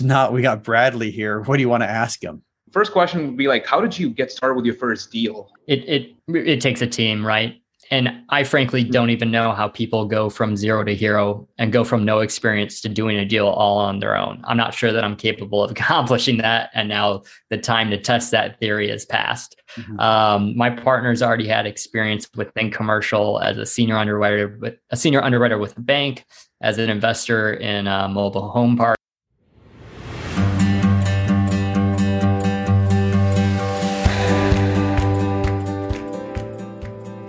Sanat, we got Bradley here. What do you want to ask him? First question would be like, how did you get started with your first deal? It it it takes a team, right? And I frankly don't even know how people go from zero to hero and go from no experience to doing a deal all on their own. I'm not sure that I'm capable of accomplishing that. And now the time to test that theory has passed. Mm-hmm. Um, my partner's already had experience within commercial as a senior underwriter, with a senior underwriter with a bank, as an investor in a mobile home park.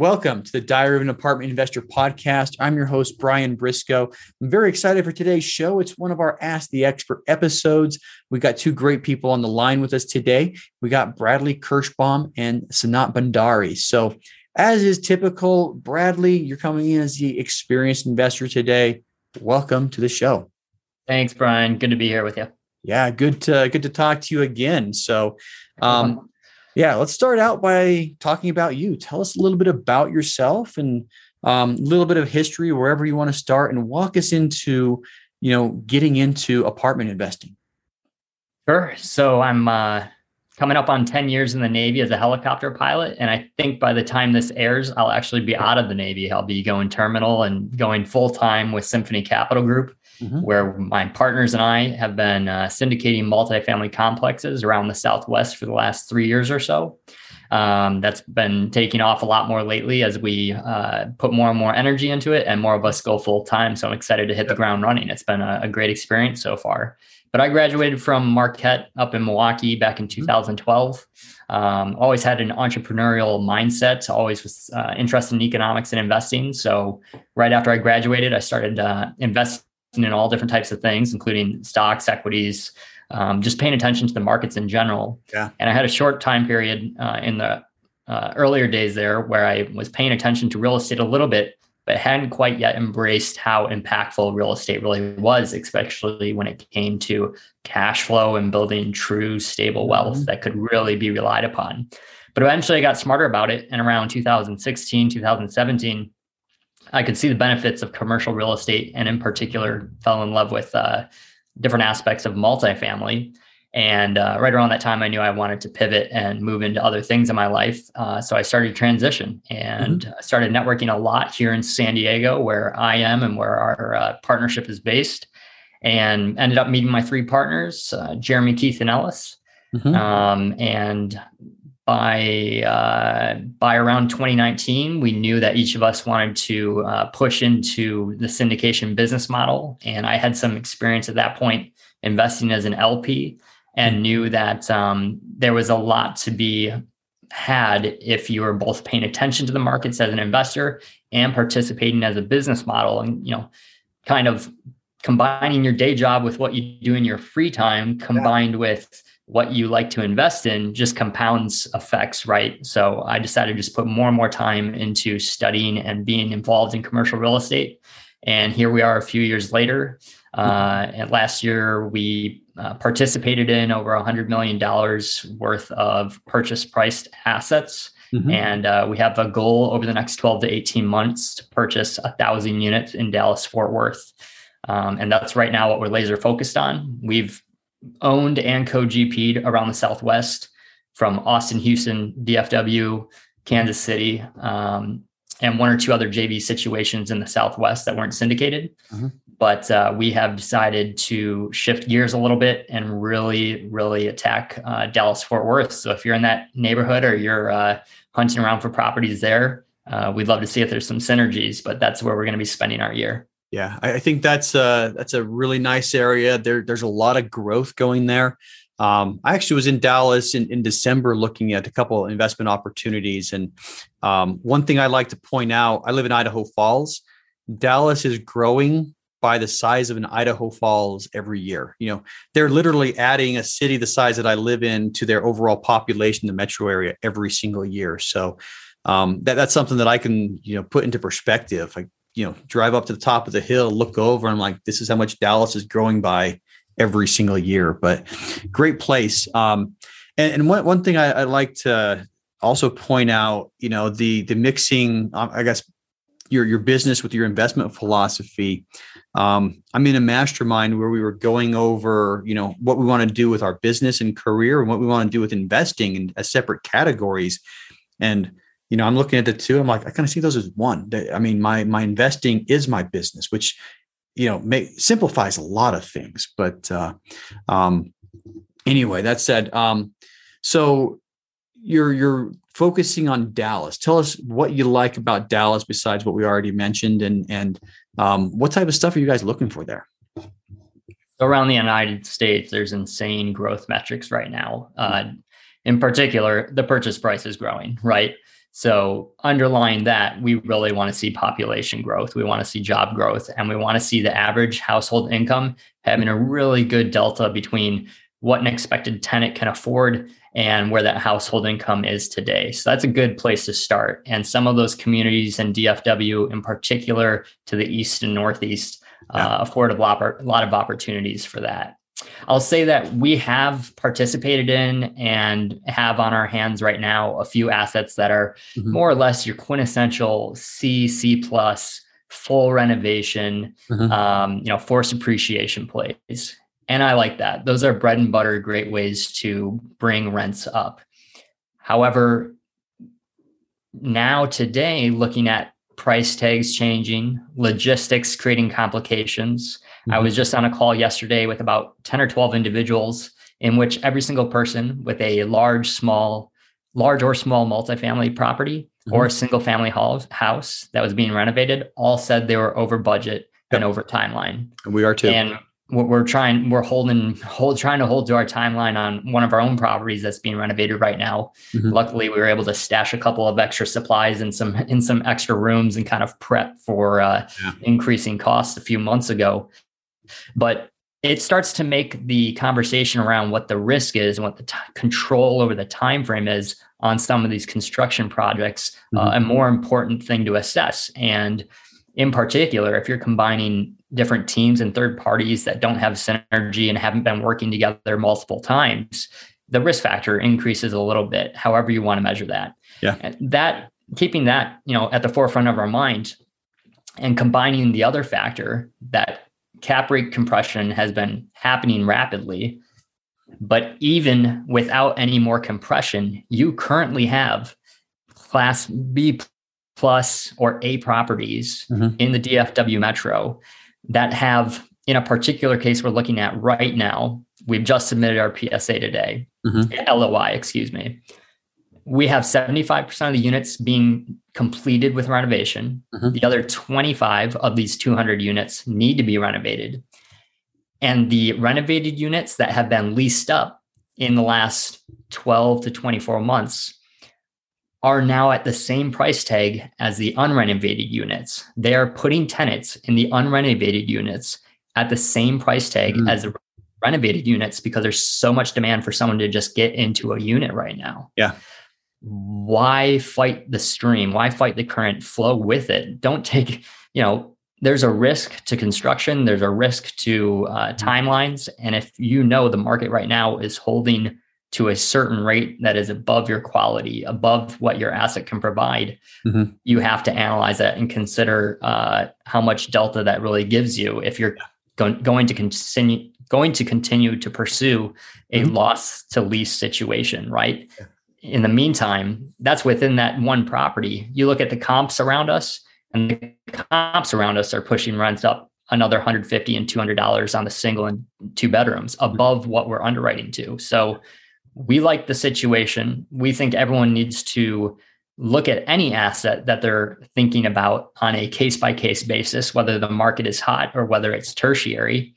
Welcome to the Diary of an Apartment Investor podcast. I'm your host, Brian Briscoe. I'm very excited for today's show. It's one of our Ask the Expert episodes. We got two great people on the line with us today. We got Bradley Kirschbaum and Sanat Bandari. So, as is typical, Bradley, you're coming in as the experienced investor today. Welcome to the show. Thanks, Brian. Good to be here with you. Yeah, good to good to talk to you again. So, um, yeah, let's start out by talking about you. Tell us a little bit about yourself and um, a little bit of history wherever you want to start, and walk us into you know getting into apartment investing. Sure. So I'm uh, coming up on 10 years in the Navy as a helicopter pilot. And I think by the time this airs, I'll actually be out of the Navy. I'll be going terminal and going full time with Symphony Capital Group mm-hmm. where my partners and I have been uh, syndicating multifamily complexes around the Southwest for the last three years or so. Um, that's been taking off a lot more lately as we uh, put more and more energy into it and more of us go full time. So I'm excited to hit the ground running. It's been a, a great experience so far. But I graduated from Marquette up in Milwaukee back in mm-hmm. 2012. Um, always had an entrepreneurial mindset, always was uh, interested in economics and investing. So right after I graduated, I started uh, investing in all different types of things, including stocks, equities, um, just paying attention to the markets in general. Yeah. And I had a short time period uh, in the uh, earlier days there where I was paying attention to real estate a little bit, but hadn't quite yet embraced how impactful real estate really was, especially when it came to cash flow and building true stable wealth mm-hmm. that could really be relied upon. But eventually I got smarter about it. And around 2016, 2017, I could see the benefits of commercial real estate, and in particular, fell in love with uh, different aspects of multifamily. And uh, right around that time, I knew I wanted to pivot and move into other things in my life. Uh, so I started transition and mm-hmm. started networking a lot here in San Diego, where I am and where our uh, partnership is based. And ended up meeting my three partners, uh, Jeremy, Keith, and Ellis. Mm-hmm. Um, and by uh, by around 2019, we knew that each of us wanted to uh, push into the syndication business model, and I had some experience at that point investing as an LP, and knew that um, there was a lot to be had if you were both paying attention to the markets as an investor and participating as a business model, and you know, kind of combining your day job with what you do in your free time, combined yeah. with what you like to invest in just compounds effects, right? So I decided to just put more and more time into studying and being involved in commercial real estate. And here we are a few years later. Uh, and last year, we uh, participated in over $100 million worth of purchase priced assets. Mm-hmm. And uh, we have a goal over the next 12 to 18 months to purchase a thousand units in Dallas Fort Worth. Um, and that's right now what we're laser focused on. We've owned and co-GP'd around the Southwest from Austin, Houston, DFW, Kansas City, um, and one or two other JV situations in the Southwest that weren't syndicated. Mm-hmm. But uh, we have decided to shift gears a little bit and really, really attack uh, Dallas Fort Worth. So if you're in that neighborhood or you're uh, hunting around for properties there, uh, we'd love to see if there's some synergies. But that's where we're going to be spending our year. Yeah, I think that's a, that's a really nice area. There, there's a lot of growth going there. Um, I actually was in Dallas in, in December looking at a couple investment opportunities. And um, one thing I like to point out I live in Idaho Falls. Dallas is growing by the size of an Idaho Falls every year. You know, they're literally adding a city the size that I live in to their overall population, the metro area, every single year. So um, that, that's something that I can, you know, put into perspective. Like, you know, drive up to the top of the hill, look over, and I'm like, this is how much Dallas is growing by every single year. But great place. Um, and, and one, one thing I, I like to also point out, you know, the the mixing, um, I guess, your your business with your investment philosophy. Um, I'm in a mastermind where we were going over, you know, what we want to do with our business and career, and what we want to do with investing in as separate categories. And you know, I'm looking at the two. I'm like, I kind of see those as one. I mean, my my investing is my business, which you know make, simplifies a lot of things. But uh, um, anyway, that said, um, so you're you're focusing on Dallas. Tell us what you like about Dallas besides what we already mentioned, and and um, what type of stuff are you guys looking for there? Around the United States, there's insane growth metrics right now. Uh, in particular, the purchase price is growing, right? So, underlying that, we really want to see population growth. We want to see job growth, and we want to see the average household income having a really good delta between what an expected tenant can afford and where that household income is today. So that's a good place to start. And some of those communities in DFW, in particular to the east and northeast, yeah. uh, afford a lot, a lot of opportunities for that. I'll say that we have participated in and have on our hands right now a few assets that are mm-hmm. more or less your quintessential C, C plus, full renovation, mm-hmm. um, you know, forced appreciation plays. And I like that. Those are bread and butter great ways to bring rents up. However, now today, looking at price tags changing, logistics creating complications. Mm-hmm. I was just on a call yesterday with about 10 or 12 individuals in which every single person with a large, small, large or small multifamily property mm-hmm. or a single family house that was being renovated all said they were over budget yep. and over timeline. And we are too. And we're trying we're holding hold trying to hold to our timeline on one of our own properties that's being renovated right now mm-hmm. luckily we were able to stash a couple of extra supplies in some in some extra rooms and kind of prep for uh, yeah. increasing costs a few months ago but it starts to make the conversation around what the risk is and what the t- control over the time frame is on some of these construction projects uh, mm-hmm. uh, a more important thing to assess and in particular if you're combining different teams and third parties that don't have synergy and haven't been working together multiple times, the risk factor increases a little bit, however you want to measure that. Yeah. And that keeping that, you know, at the forefront of our mind and combining the other factor that cap rate compression has been happening rapidly. But even without any more compression, you currently have class B plus or A properties mm-hmm. in the DFW metro that have, in a particular case we're looking at right now, we've just submitted our PSA today, mm-hmm. LOI, excuse me. We have 75% of the units being completed with renovation. Mm-hmm. The other 25 of these 200 units need to be renovated. And the renovated units that have been leased up in the last 12 to 24 months are now at the same price tag as the unrenovated units. They are putting tenants in the unrenovated units at the same price tag mm. as the renovated units because there's so much demand for someone to just get into a unit right now. Yeah. Why fight the stream? Why fight the current? Flow with it. Don't take, you know, there's a risk to construction, there's a risk to uh, mm-hmm. timelines. And if you know the market right now is holding to a certain rate that is above your quality, above what your asset can provide, mm-hmm. you have to analyze that and consider uh, how much delta that really gives you if you're go- going to continue going to continue to pursue a mm-hmm. loss to lease situation, right? Yeah. In the meantime, that's within that one property. You look at the comps around us, and the comps around us are pushing rents up another 150 and 200 dollars on the single and two bedrooms above what we're underwriting to. So we like the situation. We think everyone needs to look at any asset that they're thinking about on a case by case basis, whether the market is hot or whether it's tertiary,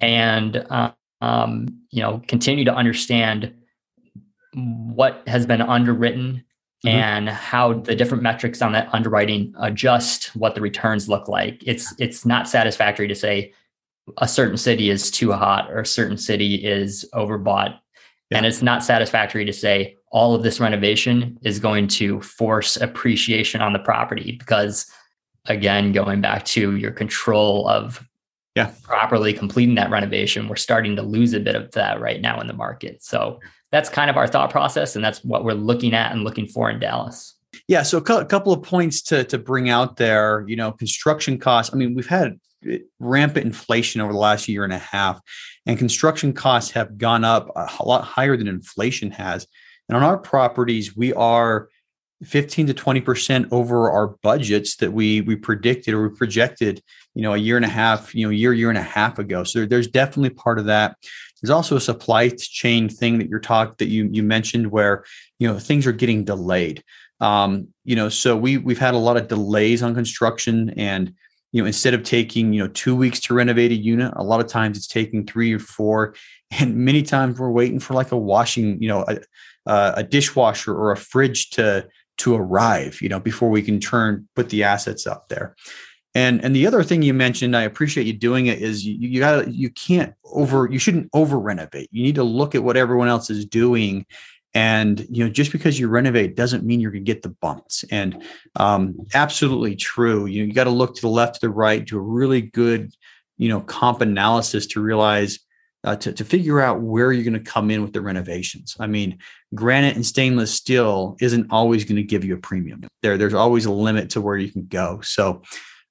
and um, you know continue to understand what has been underwritten mm-hmm. and how the different metrics on that underwriting adjust what the returns look like. It's it's not satisfactory to say a certain city is too hot or a certain city is overbought. Yeah. And it's not satisfactory to say all of this renovation is going to force appreciation on the property because again going back to your control of yeah properly completing that renovation we're starting to lose a bit of that right now in the market so that's kind of our thought process and that's what we're looking at and looking for in dallas. Yeah so a couple of points to to bring out there you know construction costs. I mean we've had eh, rampant inflation over the last year and a half and construction costs have gone up a lot higher than inflation has. And on our properties we are 15 to 20% over our budgets that we we predicted or we projected you know a year and a half you know year year and a half ago. So there's definitely part of that there's also a supply chain thing that you're talk that you you mentioned where you know things are getting delayed um you know so we we've had a lot of delays on construction and you know instead of taking you know two weeks to renovate a unit a lot of times it's taking three or four and many times we're waiting for like a washing you know a, a dishwasher or a fridge to to arrive, you know, before we can turn put the assets up there. And and the other thing you mentioned, I appreciate you doing it, is you, you got you can't over you shouldn't over renovate. You need to look at what everyone else is doing. And you know, just because you renovate doesn't mean you're to get the bumps. And um, absolutely true. You you got to look to the left, to the right, do a really good, you know, comp analysis to realize uh, to, to figure out where you're going to come in with the renovations. I mean, granite and stainless steel isn't always going to give you a premium. There, there's always a limit to where you can go. So,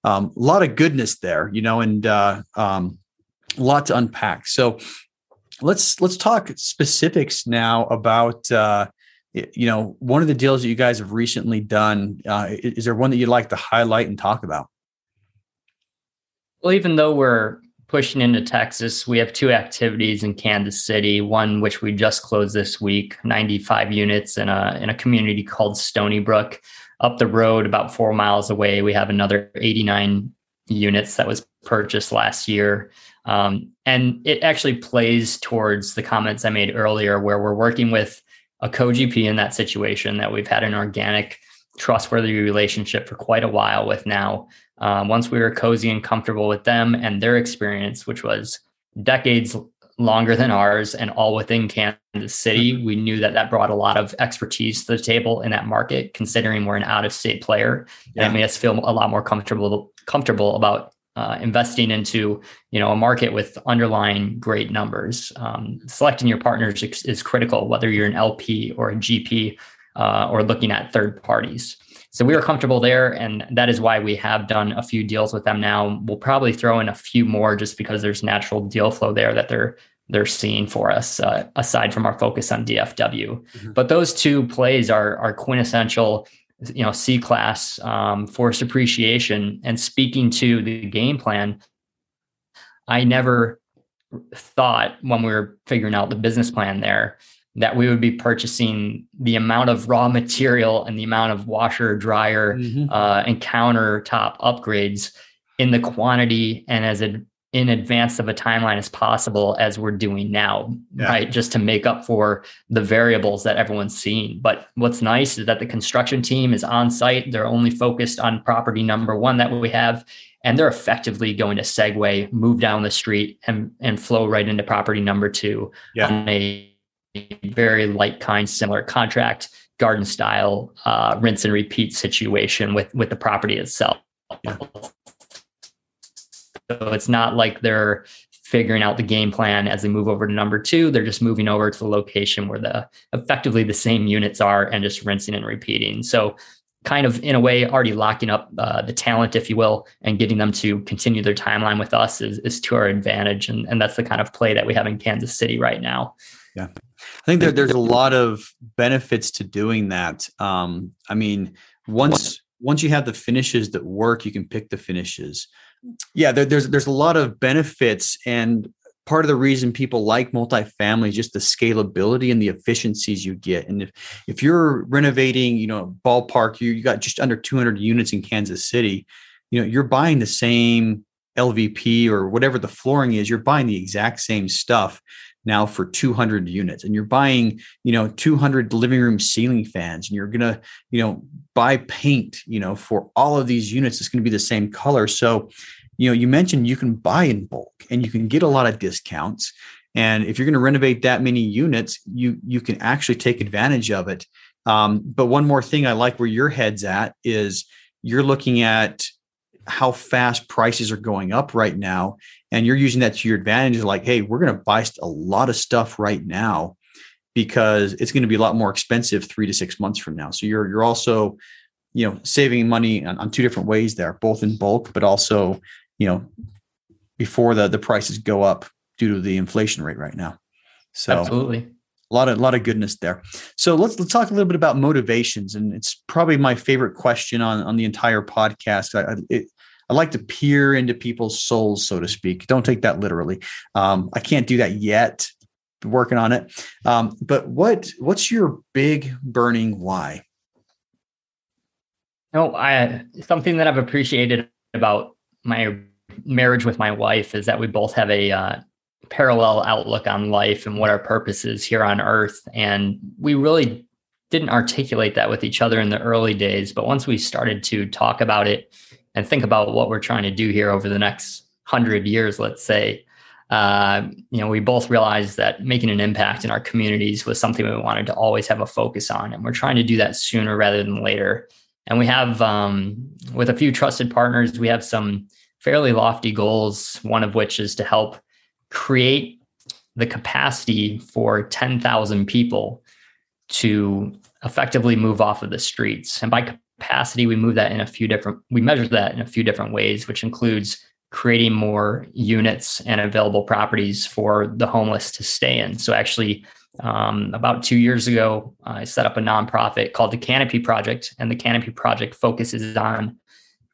um, a lot of goodness there, you know, and uh, um, a lot to unpack. So, let's let's talk specifics now about. Uh, you know, one of the deals that you guys have recently done. Uh, is there one that you'd like to highlight and talk about? Well, even though we're pushing into Texas, we have two activities in Kansas City. One which we just closed this week, 95 units in a in a community called Stony Brook. Up the road, about four miles away, we have another 89 units that was purchased last year. Um, and it actually plays towards the comments I made earlier, where we're working with a co-GP in that situation that we've had an organic, trustworthy relationship for quite a while with now. Um, once we were cozy and comfortable with them and their experience, which was decades longer than ours and all within Kansas City, mm-hmm. we knew that that brought a lot of expertise to the table in that market, considering we're an out of state player. Yeah. And it made us feel a lot more comfortable comfortable about uh, investing into you know a market with underlying great numbers. Um, selecting your partners is, is, critical, whether you're an LP or a GP uh, or looking at third parties. So we were comfortable there, and that is why we have done a few deals with them now. We'll probably throw in a few more just because there's natural deal flow there that they're they're seeing for us, uh, aside from our focus on DFW. Mm-hmm. But those two plays are are quintessential, you know, C class um, force appreciation. And speaking to the game plan, I never thought when we were figuring out the business plan there that we would be purchasing the amount of raw material and the amount of washer, dryer, mm-hmm. uh, and countertop upgrades in the quantity and as in advance of a timeline as possible as we're doing now, yeah. right? Just to make up for the variables that everyone's seeing. But what's nice is that the construction team is on site. They're only focused on property number one that we have, and they're effectively going to segue, move down the street, and and flow right into property number two yeah. on a very like kind, similar contract, garden style, uh, rinse and repeat situation with with the property itself. So it's not like they're figuring out the game plan as they move over to number two. They're just moving over to the location where the effectively the same units are and just rinsing and repeating. So kind of in a way already locking up uh, the talent, if you will, and getting them to continue their timeline with us is, is to our advantage. And, and that's the kind of play that we have in Kansas City right now. Yeah. I think that there's a lot of benefits to doing that. Um, I mean, once once you have the finishes that work, you can pick the finishes. Yeah, there, there's there's a lot of benefits, and part of the reason people like multifamily is just the scalability and the efficiencies you get. And if if you're renovating, you know, ballpark, you you got just under 200 units in Kansas City, you know, you're buying the same LVP or whatever the flooring is, you're buying the exact same stuff now for 200 units and you're buying you know 200 living room ceiling fans and you're gonna you know buy paint you know for all of these units it's to be the same color. So you know you mentioned you can buy in bulk and you can get a lot of discounts. And if you're going to renovate that many units you you can actually take advantage of it. Um, but one more thing i like where your head's at is you're looking at how fast prices are going up right now and you're using that to your advantage like hey we're going to buy a lot of stuff right now because it's going to be a lot more expensive three to six months from now so you're you're also you know saving money on, on two different ways there both in bulk but also you know before the the prices go up due to the inflation rate right now so absolutely a lot of a lot of goodness there. So let's let's talk a little bit about motivations, and it's probably my favorite question on on the entire podcast. I, it, I like to peer into people's souls, so to speak. Don't take that literally. Um, I can't do that yet. Working on it. Um, but what what's your big burning why? No, I something that I've appreciated about my marriage with my wife is that we both have a uh, parallel outlook on life and what our purpose is here on earth. And we really didn't articulate that with each other in the early days. But once we started to talk about it and think about what we're trying to do here over the next hundred years, let's say, uh, you know, we both realized that making an impact in our communities was something we wanted to always have a focus on, and we're trying to do that sooner rather than later. And we have, um, with a few trusted partners, we have some fairly lofty goals. One of which is to help create the capacity for 10,000 people to effectively move off of the streets. And by capacity, we move that in a few different, we measure that in a few different ways, which includes creating more units and available properties for the homeless to stay in. So actually, um, about two years ago, I set up a nonprofit called the Canopy Project, and the Canopy Project focuses on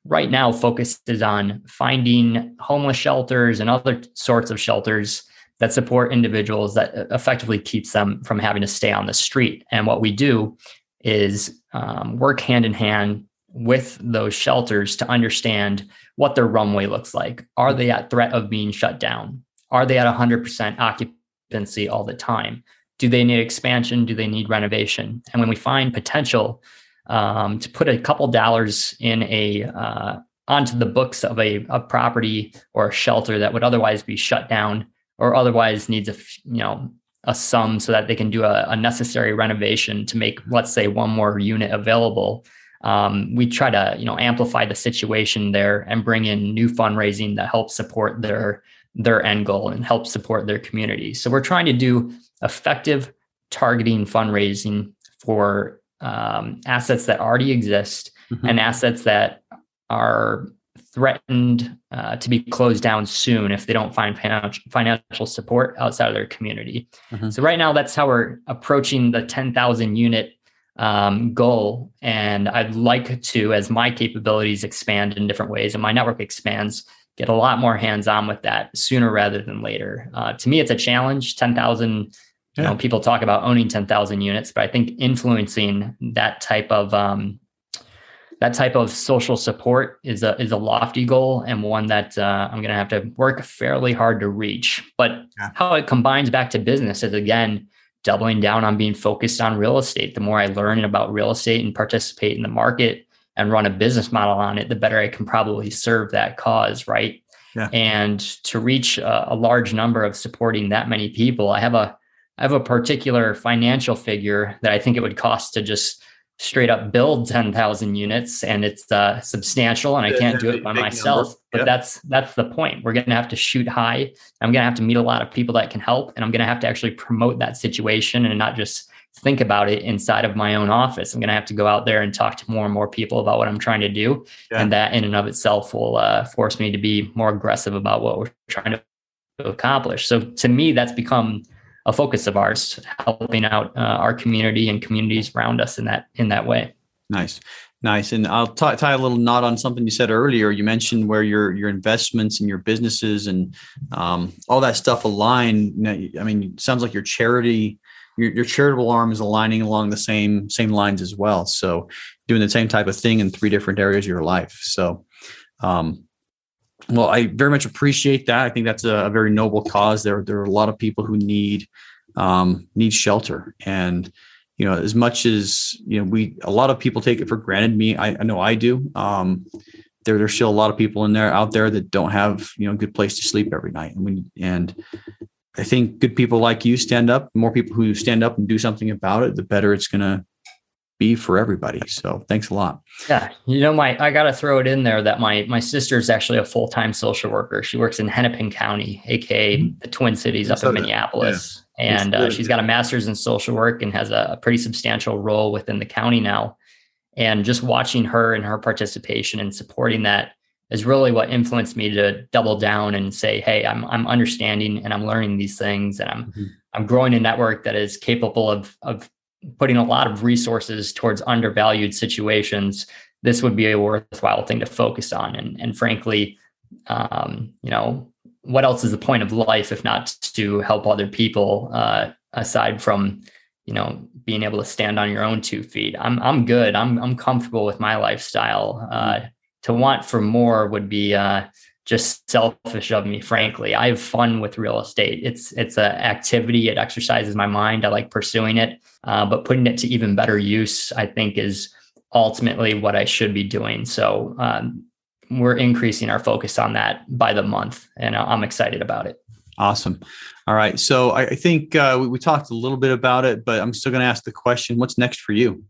right now focuses on finding homeless shelters and other sorts of shelters that support individuals that effectively keeps them from having to stay on the street. And what we do is um, work hand in hand with those shelters to understand what their runway looks like. Are they at threat of being shut down? Are they at 100% occupancy all the time? Do they need expansion? Do they need renovation? And when we find potential um, to put a couple dollars in a uh, onto the books of a, a property or a shelter that would otherwise be shut down or otherwise needs a you know a sum so that they can do a, a necessary renovation to make let's say one more unit available um, we try to you know amplify the situation there and bring in new fundraising that helps support their their end goal and help support their community so we're trying to do effective targeting fundraising for um, assets that already exist mm-hmm. and assets that are threatened uh, to be closed down soon if they don't find financial, support outside of their community. Mm-hmm. So right now, that's how we're approaching the 10,000 unit um, goal. And I'd like to, as my capabilities expand in different ways and my network expands, get a lot more hands on with that sooner rather than later. Uh, to me, it's a challenge. 10,000 yeah. You know, people talk about owning 10,000 units, but I think influencing that type of um, that type of social support is a is a lofty goal and one that uh, I'm going to have to work fairly hard to reach. But yeah. how it combines back to business is again doubling down on being focused on real estate. The more I learn about real estate and participate in the market and run a business model on it, the better I can probably serve that cause, right? Yeah. And to reach a, a large number of supporting that many people, I have a I have a particular financial figure that I think it would cost to just straight up build 10,000 units and it's uh, substantial and I can't do it by myself. But that's that's the point. We're going to have to shoot high. I'm going to have to meet a lot of people that can help and I'm going to have to actually promote that situation and not just think about it inside of my own office. I'm going to have to go out there and talk to more and more people about what I'm trying to do. Yeah. And that in and of itself will uh, force me to be more aggressive about what we're trying to accomplish. So to me, that's become a focus of ours, helping out uh, our community and communities around us in that in that way. Nice, nice. And I'll t- tie a little knot on something you said earlier. You mentioned where your your investments and your businesses and um, all that stuff align. I mean, it sounds like your charity. Your, your charitable arm is aligning along the same same lines as well. So, doing the same type of thing in three different areas of your life. So, um, well, I very much appreciate that. I think that's a, a very noble cause. There, there are a lot of people who need um, need shelter, and you know, as much as you know, we a lot of people take it for granted. Me, I, I know I do. Um, there, there's still a lot of people in there out there that don't have you know a good place to sleep every night, and we, and I think good people like you stand up. More people who stand up and do something about it, the better it's going to be for everybody. So thanks a lot. Yeah, you know, my I got to throw it in there that my my sister is actually a full time social worker. She works in Hennepin County, aka mm-hmm. the Twin Cities up in Minneapolis, yeah. and uh, she's got a master's in social work and has a, a pretty substantial role within the county now. And just watching her and her participation and supporting that is really what influenced me to double down and say, "Hey, I'm I'm understanding and I'm learning these things, and I'm mm-hmm. I'm growing a network that is capable of of putting a lot of resources towards undervalued situations, this would be a worthwhile thing to focus on. And, and frankly, um, you know, what else is the point of life if not to help other people uh, aside from, you know, being able to stand on your own two feet? I'm I'm good. I'm I'm comfortable with my lifestyle. Uh, to want for more would be uh, just selfish of me frankly. I have fun with real estate. It's it's an activity. It exercises my mind. I like pursuing it. Uh, but putting it to even better use i think is ultimately what i should be doing. So um, we're increasing our focus on that by the month and i'm excited about it. Awesome. All right. So i, I think uh, we, we talked a little bit about it but i'm still going to ask the question what's next for you?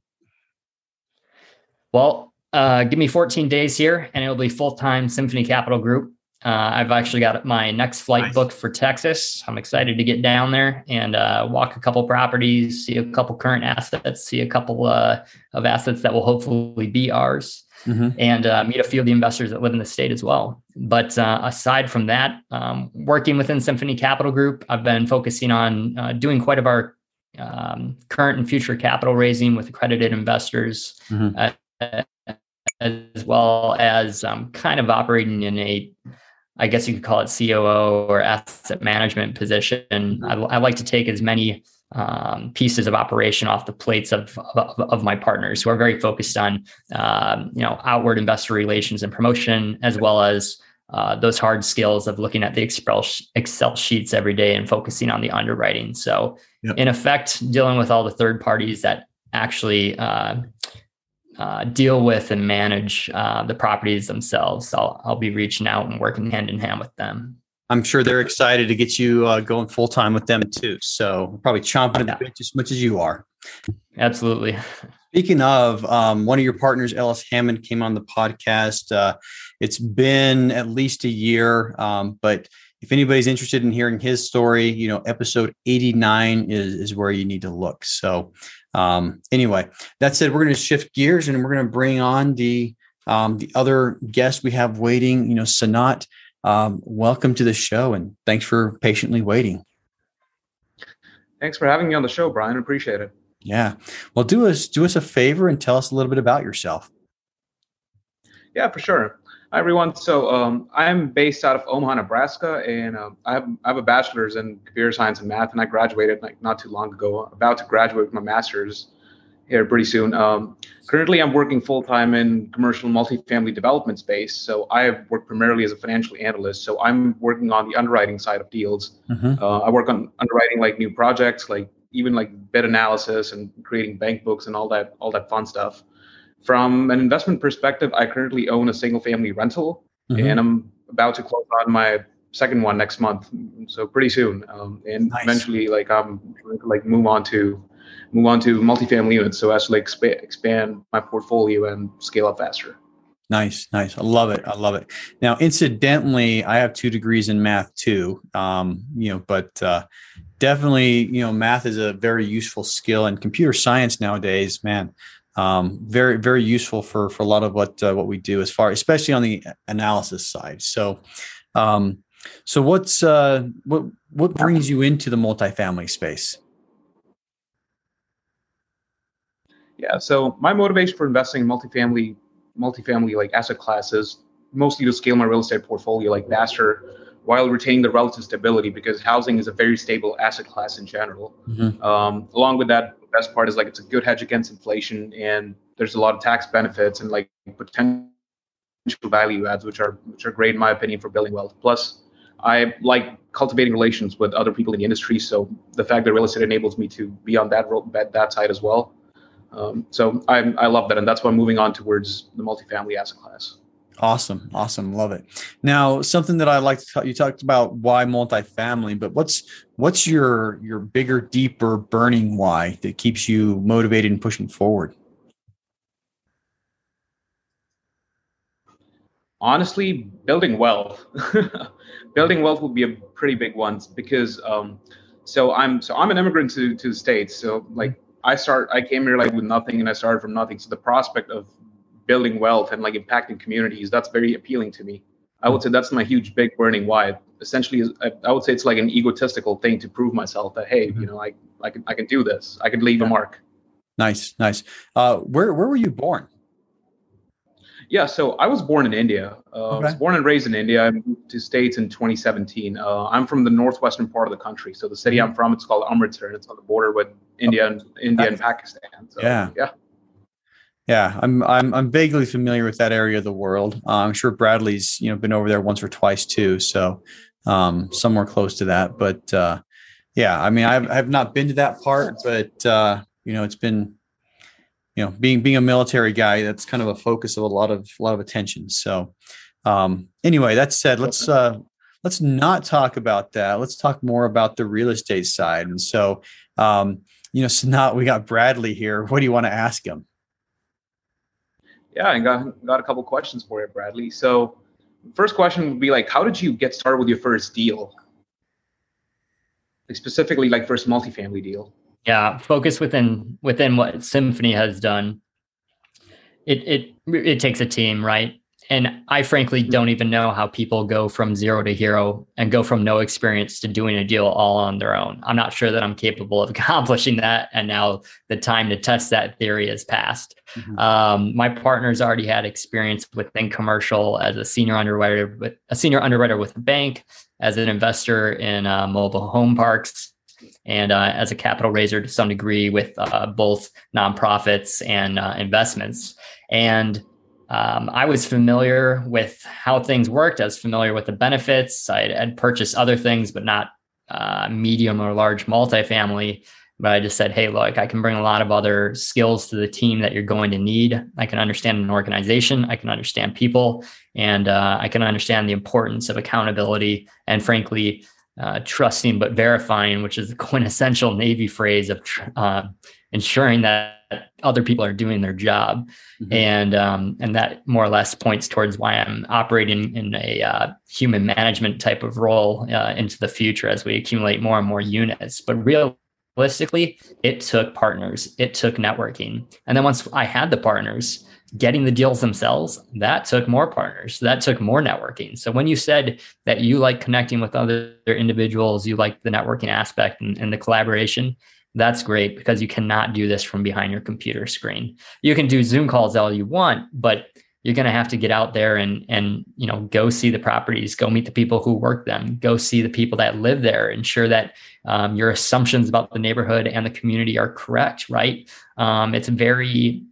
Well uh, give me 14 days here and it'll be full-time Symphony Capital Group. Uh, I've actually got my next flight nice. booked for Texas. I'm excited to get down there and uh, walk a couple properties, see a couple current assets, see a couple uh, of assets that will hopefully be ours, mm-hmm. and uh, meet a few of the investors that live in the state as well. But uh, aside from that, um, working within Symphony Capital Group, I've been focusing on uh, doing quite of our um, current and future capital raising with accredited investors. Mm-hmm as well as um, kind of operating in a, I guess you could call it COO or asset management position. I, I like to take as many um, pieces of operation off the plates of, of, of my partners who are very focused on, um, you know, outward investor relations and promotion, as well as uh, those hard skills of looking at the Excel Excel sheets every day and focusing on the underwriting. So, yep. in effect, dealing with all the third parties that actually uh, uh, deal with and manage uh, the properties themselves. I'll, I'll be reaching out and working hand in hand with them. I'm sure they're excited to get you uh, going full time with them too. So probably chomping at the bit as much as you are. Absolutely. Speaking of, um, one of your partners, Ellis Hammond, came on the podcast. Uh, it's been at least a year, um, but if anybody's interested in hearing his story, you know, episode 89 is, is where you need to look. So um, anyway, that said, we're going to shift gears and we're going to bring on the um, the other guest we have waiting. You know, Sanat, um, welcome to the show and thanks for patiently waiting. Thanks for having me on the show, Brian. Appreciate it. Yeah. Well, do us do us a favor and tell us a little bit about yourself. Yeah, for sure. Hi, everyone. So um, I'm based out of Omaha, Nebraska, and uh, I, have, I have a bachelor's in computer science and math, and I graduated like not too long ago. About to graduate with my master's here pretty soon. Um, currently, I'm working full time in commercial multifamily development space. So I work primarily as a financial analyst. So I'm working on the underwriting side of deals. Mm-hmm. Uh, I work on underwriting like new projects, like even like bid analysis and creating bank books and all that all that fun stuff. From an investment perspective, I currently own a single family rental mm-hmm. and I'm about to close on my second one next month. So pretty soon. Um, and nice. eventually like I'm to like move on to move on to multifamily units so as to like exp- expand my portfolio and scale up faster. Nice, nice. I love it. I love it. Now, incidentally, I have two degrees in math too. Um, you know, but uh, definitely, you know, math is a very useful skill, and computer science nowadays, man, um, very very useful for for a lot of what uh, what we do as far especially on the analysis side. So um, so what's uh, what what brings you into the multifamily space? Yeah so my motivation for investing in multifamily multifamily like asset classes mostly to scale my real estate portfolio like faster while retaining the relative stability because housing is a very stable asset class in general mm-hmm. um, along with that the best part is like it's a good hedge against inflation and there's a lot of tax benefits and like potential value adds, which are which are great in my opinion for building wealth. Plus, I like cultivating relations with other people in the industry. So the fact that real estate enables me to be on that that, that side as well. Um, so I I love that, and that's why I'm moving on towards the multifamily asset class. Awesome, awesome, love it. Now, something that I like to talk, you talked about why multifamily, but what's what's your your bigger, deeper, burning why that keeps you motivated and pushing forward? Honestly, building wealth. building wealth would be a pretty big one because um, so I'm so I'm an immigrant to to the states. So like I start I came here like with nothing and I started from nothing. So the prospect of building wealth and like impacting communities that's very appealing to me. I would say that's my huge big burning why. Essentially I, I would say it's like an egotistical thing to prove myself that hey mm-hmm. you know I, I can i can do this. I can leave yeah. a mark. Nice nice. Uh where where were you born? Yeah so i was born in india. Uh, okay. i was born and raised in india. I moved to states in 2017 uh, i'm from the northwestern part of the country. So the city mm-hmm. i'm from it's called amritsar and it's on the border with india and india and pakistan. So yeah. yeah yeah, I'm I'm I'm vaguely familiar with that area of the world. Uh, I'm sure Bradley's you know been over there once or twice too, so um, somewhere close to that. But uh, yeah, I mean I've I've not been to that part, but uh, you know it's been you know being being a military guy that's kind of a focus of a lot of a lot of attention. So um, anyway, that said, let's uh, let's not talk about that. Let's talk more about the real estate side. And so um, you know, so now we got Bradley here. What do you want to ask him? Yeah, I got got a couple questions for you, Bradley. So, first question would be like, how did you get started with your first deal? Like specifically, like first multifamily deal. Yeah, focus within within what Symphony has done. It it it takes a team, right? And I frankly don't even know how people go from zero to hero and go from no experience to doing a deal all on their own. I'm not sure that I'm capable of accomplishing that. And now the time to test that theory has passed. Mm-hmm. Um, my partner's already had experience within commercial as a senior underwriter, with a senior underwriter with a bank, as an investor in uh, mobile home parks, and uh, as a capital raiser to some degree with uh, both nonprofits and uh, investments. And um, I was familiar with how things worked. I was familiar with the benefits. I had purchased other things, but not uh, medium or large multifamily. But I just said, hey, look, I can bring a lot of other skills to the team that you're going to need. I can understand an organization, I can understand people, and uh, I can understand the importance of accountability and, frankly, uh, trusting but verifying, which is the quintessential Navy phrase of uh, ensuring that other people are doing their job, mm-hmm. and um, and that more or less points towards why I'm operating in a uh, human management type of role uh, into the future as we accumulate more and more units. But realistically, it took partners, it took networking, and then once I had the partners. Getting the deals themselves, that took more partners. That took more networking. So when you said that you like connecting with other individuals, you like the networking aspect and, and the collaboration, that's great because you cannot do this from behind your computer screen. You can do Zoom calls all you want, but you're going to have to get out there and and you know go see the properties, go meet the people who work them, go see the people that live there, ensure that um, your assumptions about the neighborhood and the community are correct. Right? Um, it's very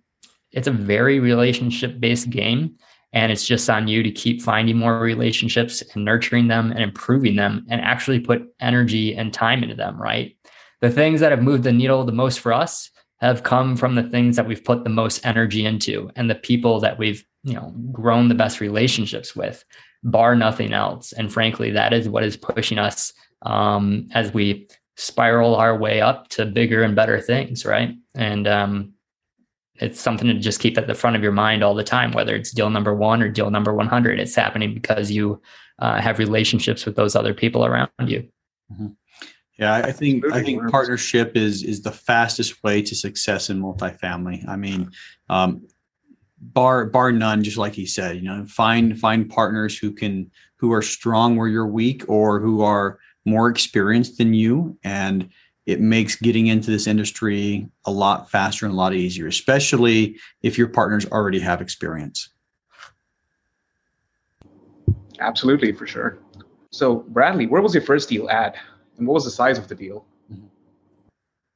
it's a very relationship based game. And it's just on you to keep finding more relationships and nurturing them and improving them and actually put energy and time into them, right? The things that have moved the needle the most for us have come from the things that we've put the most energy into and the people that we've you know grown the best relationships with bar nothing else. And frankly that is what is pushing us um, as we spiral our way up to bigger and better things right? And um, it's something to just keep at the front of your mind all the time whether it's deal number one or deal number 100 it's happening because you uh, have relationships with those other people around you. Mm-hmm. Yeah, I think I think partnership is is the fastest way to success in multifamily. I mean, um, bar bar none, just like he said, you know, find find partners who can who are strong where you're weak or who are more experienced than you, and it makes getting into this industry a lot faster and a lot easier, especially if your partners already have experience. Absolutely, for sure. So, Bradley, where was your first deal at? And what was the size of the deal?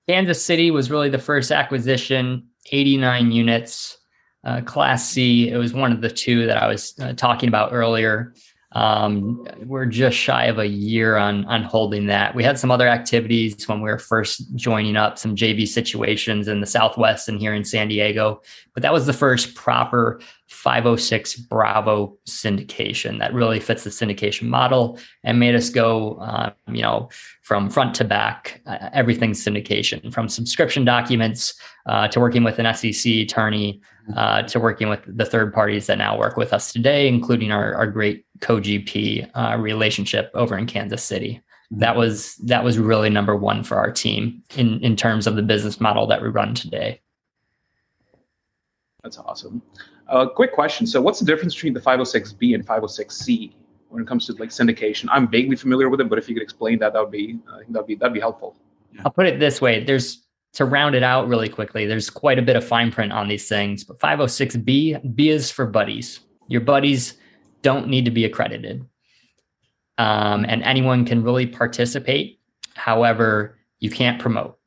Kansas City was really the first acquisition, 89 units. uh, Class C. It was one of the two that I was uh, talking about earlier. Um, we're just shy of a year on on holding that. We had some other activities when we were first joining up, some JV situations in the Southwest and here in San Diego, but that was the first proper 506 Bravo syndication that really fits the syndication model and made us go, uh, you know, from front to back, uh, everything's syndication, from subscription documents uh, to working with an SEC attorney uh, to working with the third parties that now work with us today, including our, our great co-GP uh, relationship over in Kansas City. Mm-hmm. That was that was really number one for our team in in terms of the business model that we run today. That's awesome. Uh, quick question. So, what's the difference between the 506B and 506C when it comes to like syndication? I'm vaguely familiar with it, but if you could explain that, that would be I think that'd be that'd be helpful. I'll put it this way: there's to round it out really quickly, there's quite a bit of fine print on these things. But 506B, B is for buddies. Your buddies don't need to be accredited. Um, and anyone can really participate. However, you can't promote.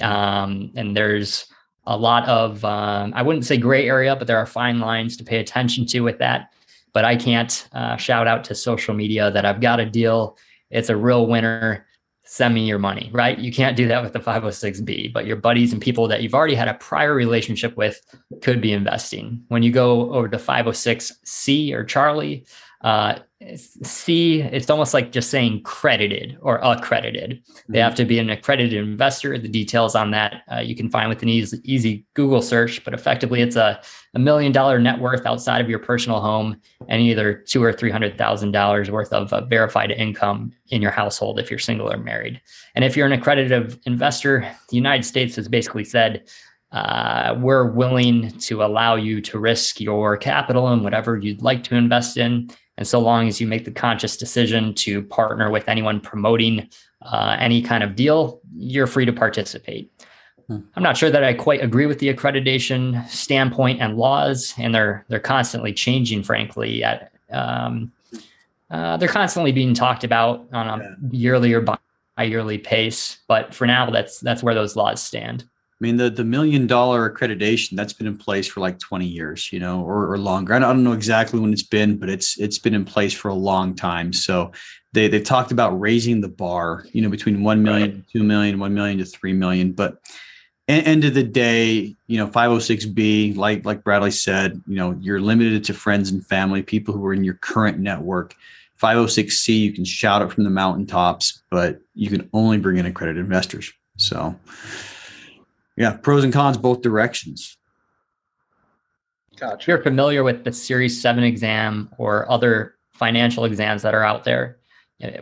Um, and there's a lot of, um, I wouldn't say gray area, but there are fine lines to pay attention to with that. But I can't uh, shout out to social media that I've got a deal. It's a real winner send me your money, right? You can't do that with the 506B, but your buddies and people that you've already had a prior relationship with could be investing. When you go over to 506C or Charlie, uh, C, it's almost like just saying credited or accredited. They have mm-hmm. to be an accredited investor. The details on that uh, you can find with an easy, easy Google search, but effectively it's a, a million dollar net worth outside of your personal home and either two or three hundred thousand dollars worth of uh, verified income in your household if you're single or married. And if you're an accredited investor, the United States has basically said uh, we're willing to allow you to risk your capital in whatever you'd like to invest in and so long as you make the conscious decision to partner with anyone promoting uh, any kind of deal, you're free to participate. Hmm. I'm not sure that I quite agree with the accreditation standpoint and laws, and they're they're constantly changing. Frankly, at um, uh, they're constantly being talked about on a yeah. yearly or bi-yearly pace. But for now, that's that's where those laws stand. I mean, the the million dollar accreditation that's been in place for like 20 years, you know, or, or longer. I don't know exactly when it's been, but it's it's been in place for a long time. So they they've talked about raising the bar, you know, between 1 million, right. 2 million, 1 million to 3 million. But end of the day, you know, 506B, like like Bradley said, you know, you're limited to friends and family, people who are in your current network. 506C, you can shout it from the mountaintops, but you can only bring in accredited investors. So yeah, pros and cons both directions. Gotcha. You're familiar with the Series 7 exam or other financial exams that are out there.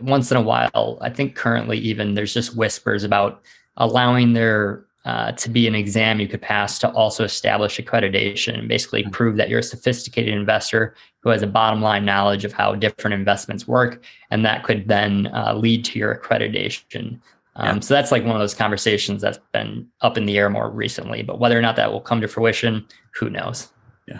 Once in a while, I think currently even there's just whispers about allowing there uh, to be an exam you could pass to also establish accreditation and basically mm-hmm. prove that you're a sophisticated investor who has a bottom line knowledge of how different investments work. And that could then uh, lead to your accreditation. Um, yeah. So that's like one of those conversations that's been up in the air more recently. But whether or not that will come to fruition, who knows? Yeah.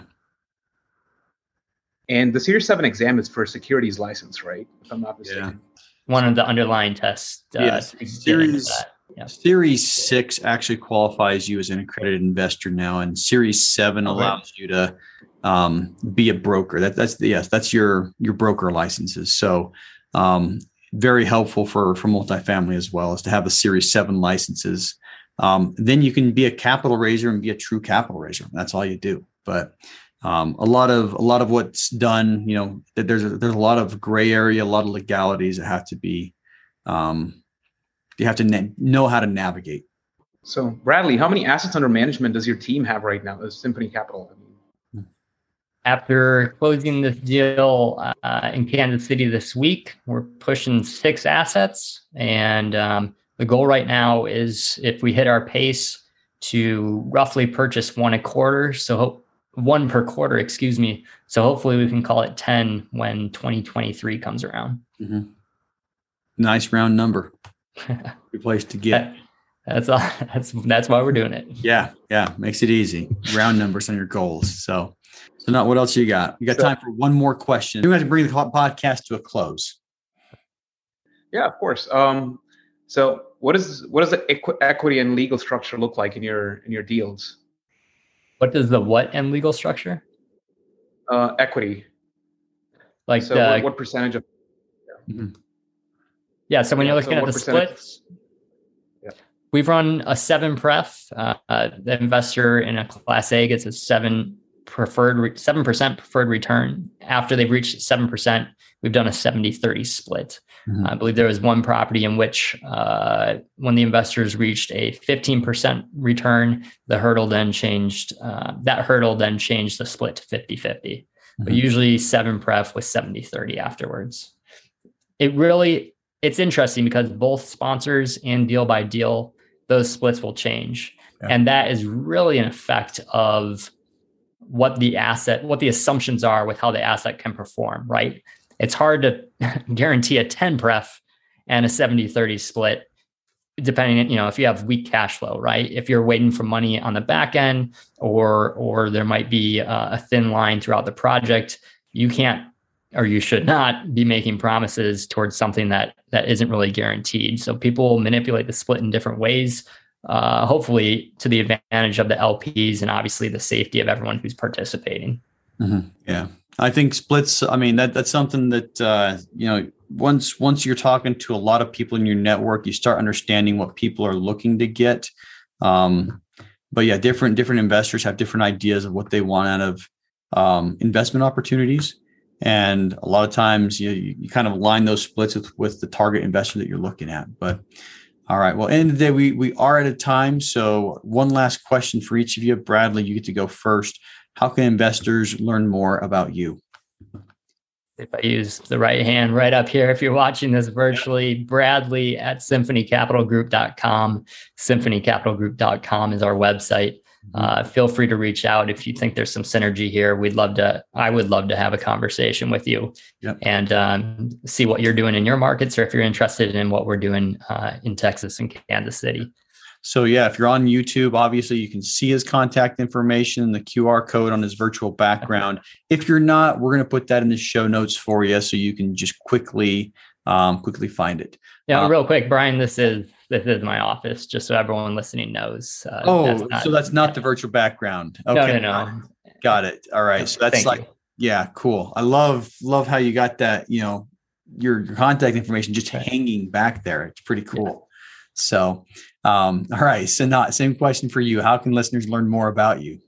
And the Series 7 exam is for a securities license, right? If I'm not mistaken. Yeah. One of the underlying tests. Uh, yes. Series, yeah. Series 6 actually qualifies you as an accredited investor now, and Series 7 allows you to um, be a broker. That, that's the, yes, that's your your broker licenses. So um, very helpful for for multifamily as well is to have the Series Seven licenses. Um, then you can be a capital raiser and be a true capital raiser. That's all you do. But um, a lot of a lot of what's done, you know, there's a, there's a lot of gray area, a lot of legalities that have to be, um, you have to na- know how to navigate. So, Bradley, how many assets under management does your team have right now as Symphony Capital? After closing this deal uh, in Kansas City this week, we're pushing six assets. And um, the goal right now is if we hit our pace to roughly purchase one a quarter. So, one per quarter, excuse me. So, hopefully, we can call it 10 when 2023 comes around. Mm-hmm. Nice round number. Good place to get. That's all. That's that's why we're doing it. Yeah, yeah, makes it easy. Round numbers on your goals. So, so, now what else you got? You got time for one more question. We have to bring the podcast to a close. Yeah, of course. Um, so, what is what does the equ- equity and legal structure look like in your in your deals? What does the what and legal structure? Uh, equity. Like so the, what, what percentage of yeah. So when yeah, you're so looking at the splits, Yeah. we've run a seven pref. Uh, uh, the investor in a class A gets a seven preferred seven percent preferred return. After they've reached seven percent, we've done a 70-30 split. Mhm. I believe there was one property in which, uh, when the investors reached a 15% return, the hurdle then changed. Uh, that hurdle then changed the split to 50 50. But usually seven pref was 70 30 afterwards. It really, it's interesting because both sponsors and deal by deal, those splits will change. Yeah. And that is really an effect of what the asset, what the assumptions are with how the asset can perform, right? It's hard to guarantee a 10 pref and a 70 30 split, depending you know, if you have weak cash flow, right? If you're waiting for money on the back end or, or there might be a thin line throughout the project, you can't or you should not be making promises towards something that that isn't really guaranteed. So people manipulate the split in different ways, uh, hopefully to the advantage of the LPs and obviously the safety of everyone who's participating. Mhm. Yeah, I think splits. I mean, that that's something that uh, you know. Once once you're talking to a lot of people in your network, you start understanding what people are looking to get. Um, but yeah, different different investors have different ideas of what they want out of um, investment opportunities, and a lot of times you you kind of line those splits with with the target investor that you're looking at. But all right, well, end of the day, we we are at a time. So one last question for each of you, Bradley, you get to go first how can investors learn more about you? If I use the right hand right up here, if you're watching this virtually, Bradley at symphonycapitalgroup.com. Symphonycapitalgroup.com is our website. Uh, feel free to reach out if you think there's some synergy here. We'd love to, I would love to have a conversation with you Yep. and um, see what you're doing in your markets or if you're interested in what we're doing uh, in Texas and Kansas City. So yeah, if you're on YouTube, obviously you can see his contact information, the QR code on his virtual background. If you're not, we're going to put that in the show notes for you, so you can just quickly, um, quickly find it. Yeah, Uh, real quick, Brian, this is this is my office, just so everyone listening knows. Uh, Oh, so that's not the virtual background. no, Okay, no, no. got it. All right, so that's Thank like, you. yeah, cool. I love love how you got that. You know, your your contact information just Right. hanging back there. It's pretty cool. So, um, all right, so not same question for you. How can listeners learn more about you?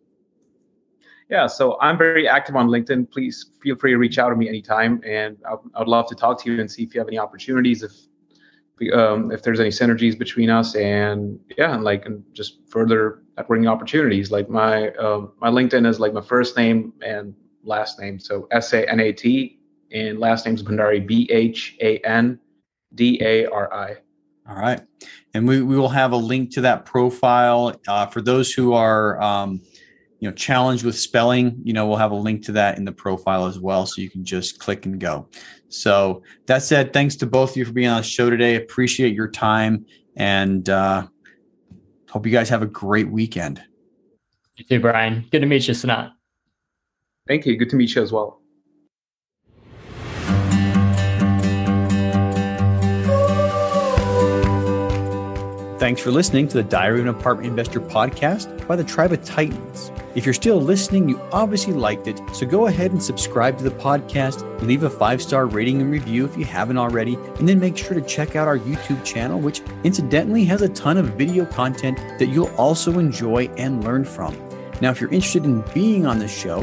Yeah, so I'm very active on LinkedIn. Please feel free to reach out to me anytime, and I, I would love to talk to you and see if you have any opportunities, if we- um, if there's any synergies between us, and yeah, and like and just further networking opportunities. Like my um, my LinkedIn is like my first name and last name, so S A N A T, and last name's Bhandari, B H A N D A R I. All right. And we, we will have a link to that profile. Uh, for those who are, um, you know, challenged with spelling, you know, we'll have a link to that in the profile as well. So you can just click and go. So that said, thanks to both of you for being on the show today. Appreciate your time and uh, hope you guys have a great weekend. You too, Brian. Good to meet you, Sanat. Thank you. Good to meet you as well. Thanks for listening to the Diary of an Apartment Investor podcast by the Tribe of Titans. If you're still listening, you obviously liked it, so go ahead and subscribe to the podcast, leave a five star rating and review if you haven't already, and then make sure to check out our YouTube channel, which incidentally has a ton of video content that you'll also enjoy and learn from. Now, if you're interested in being on the show,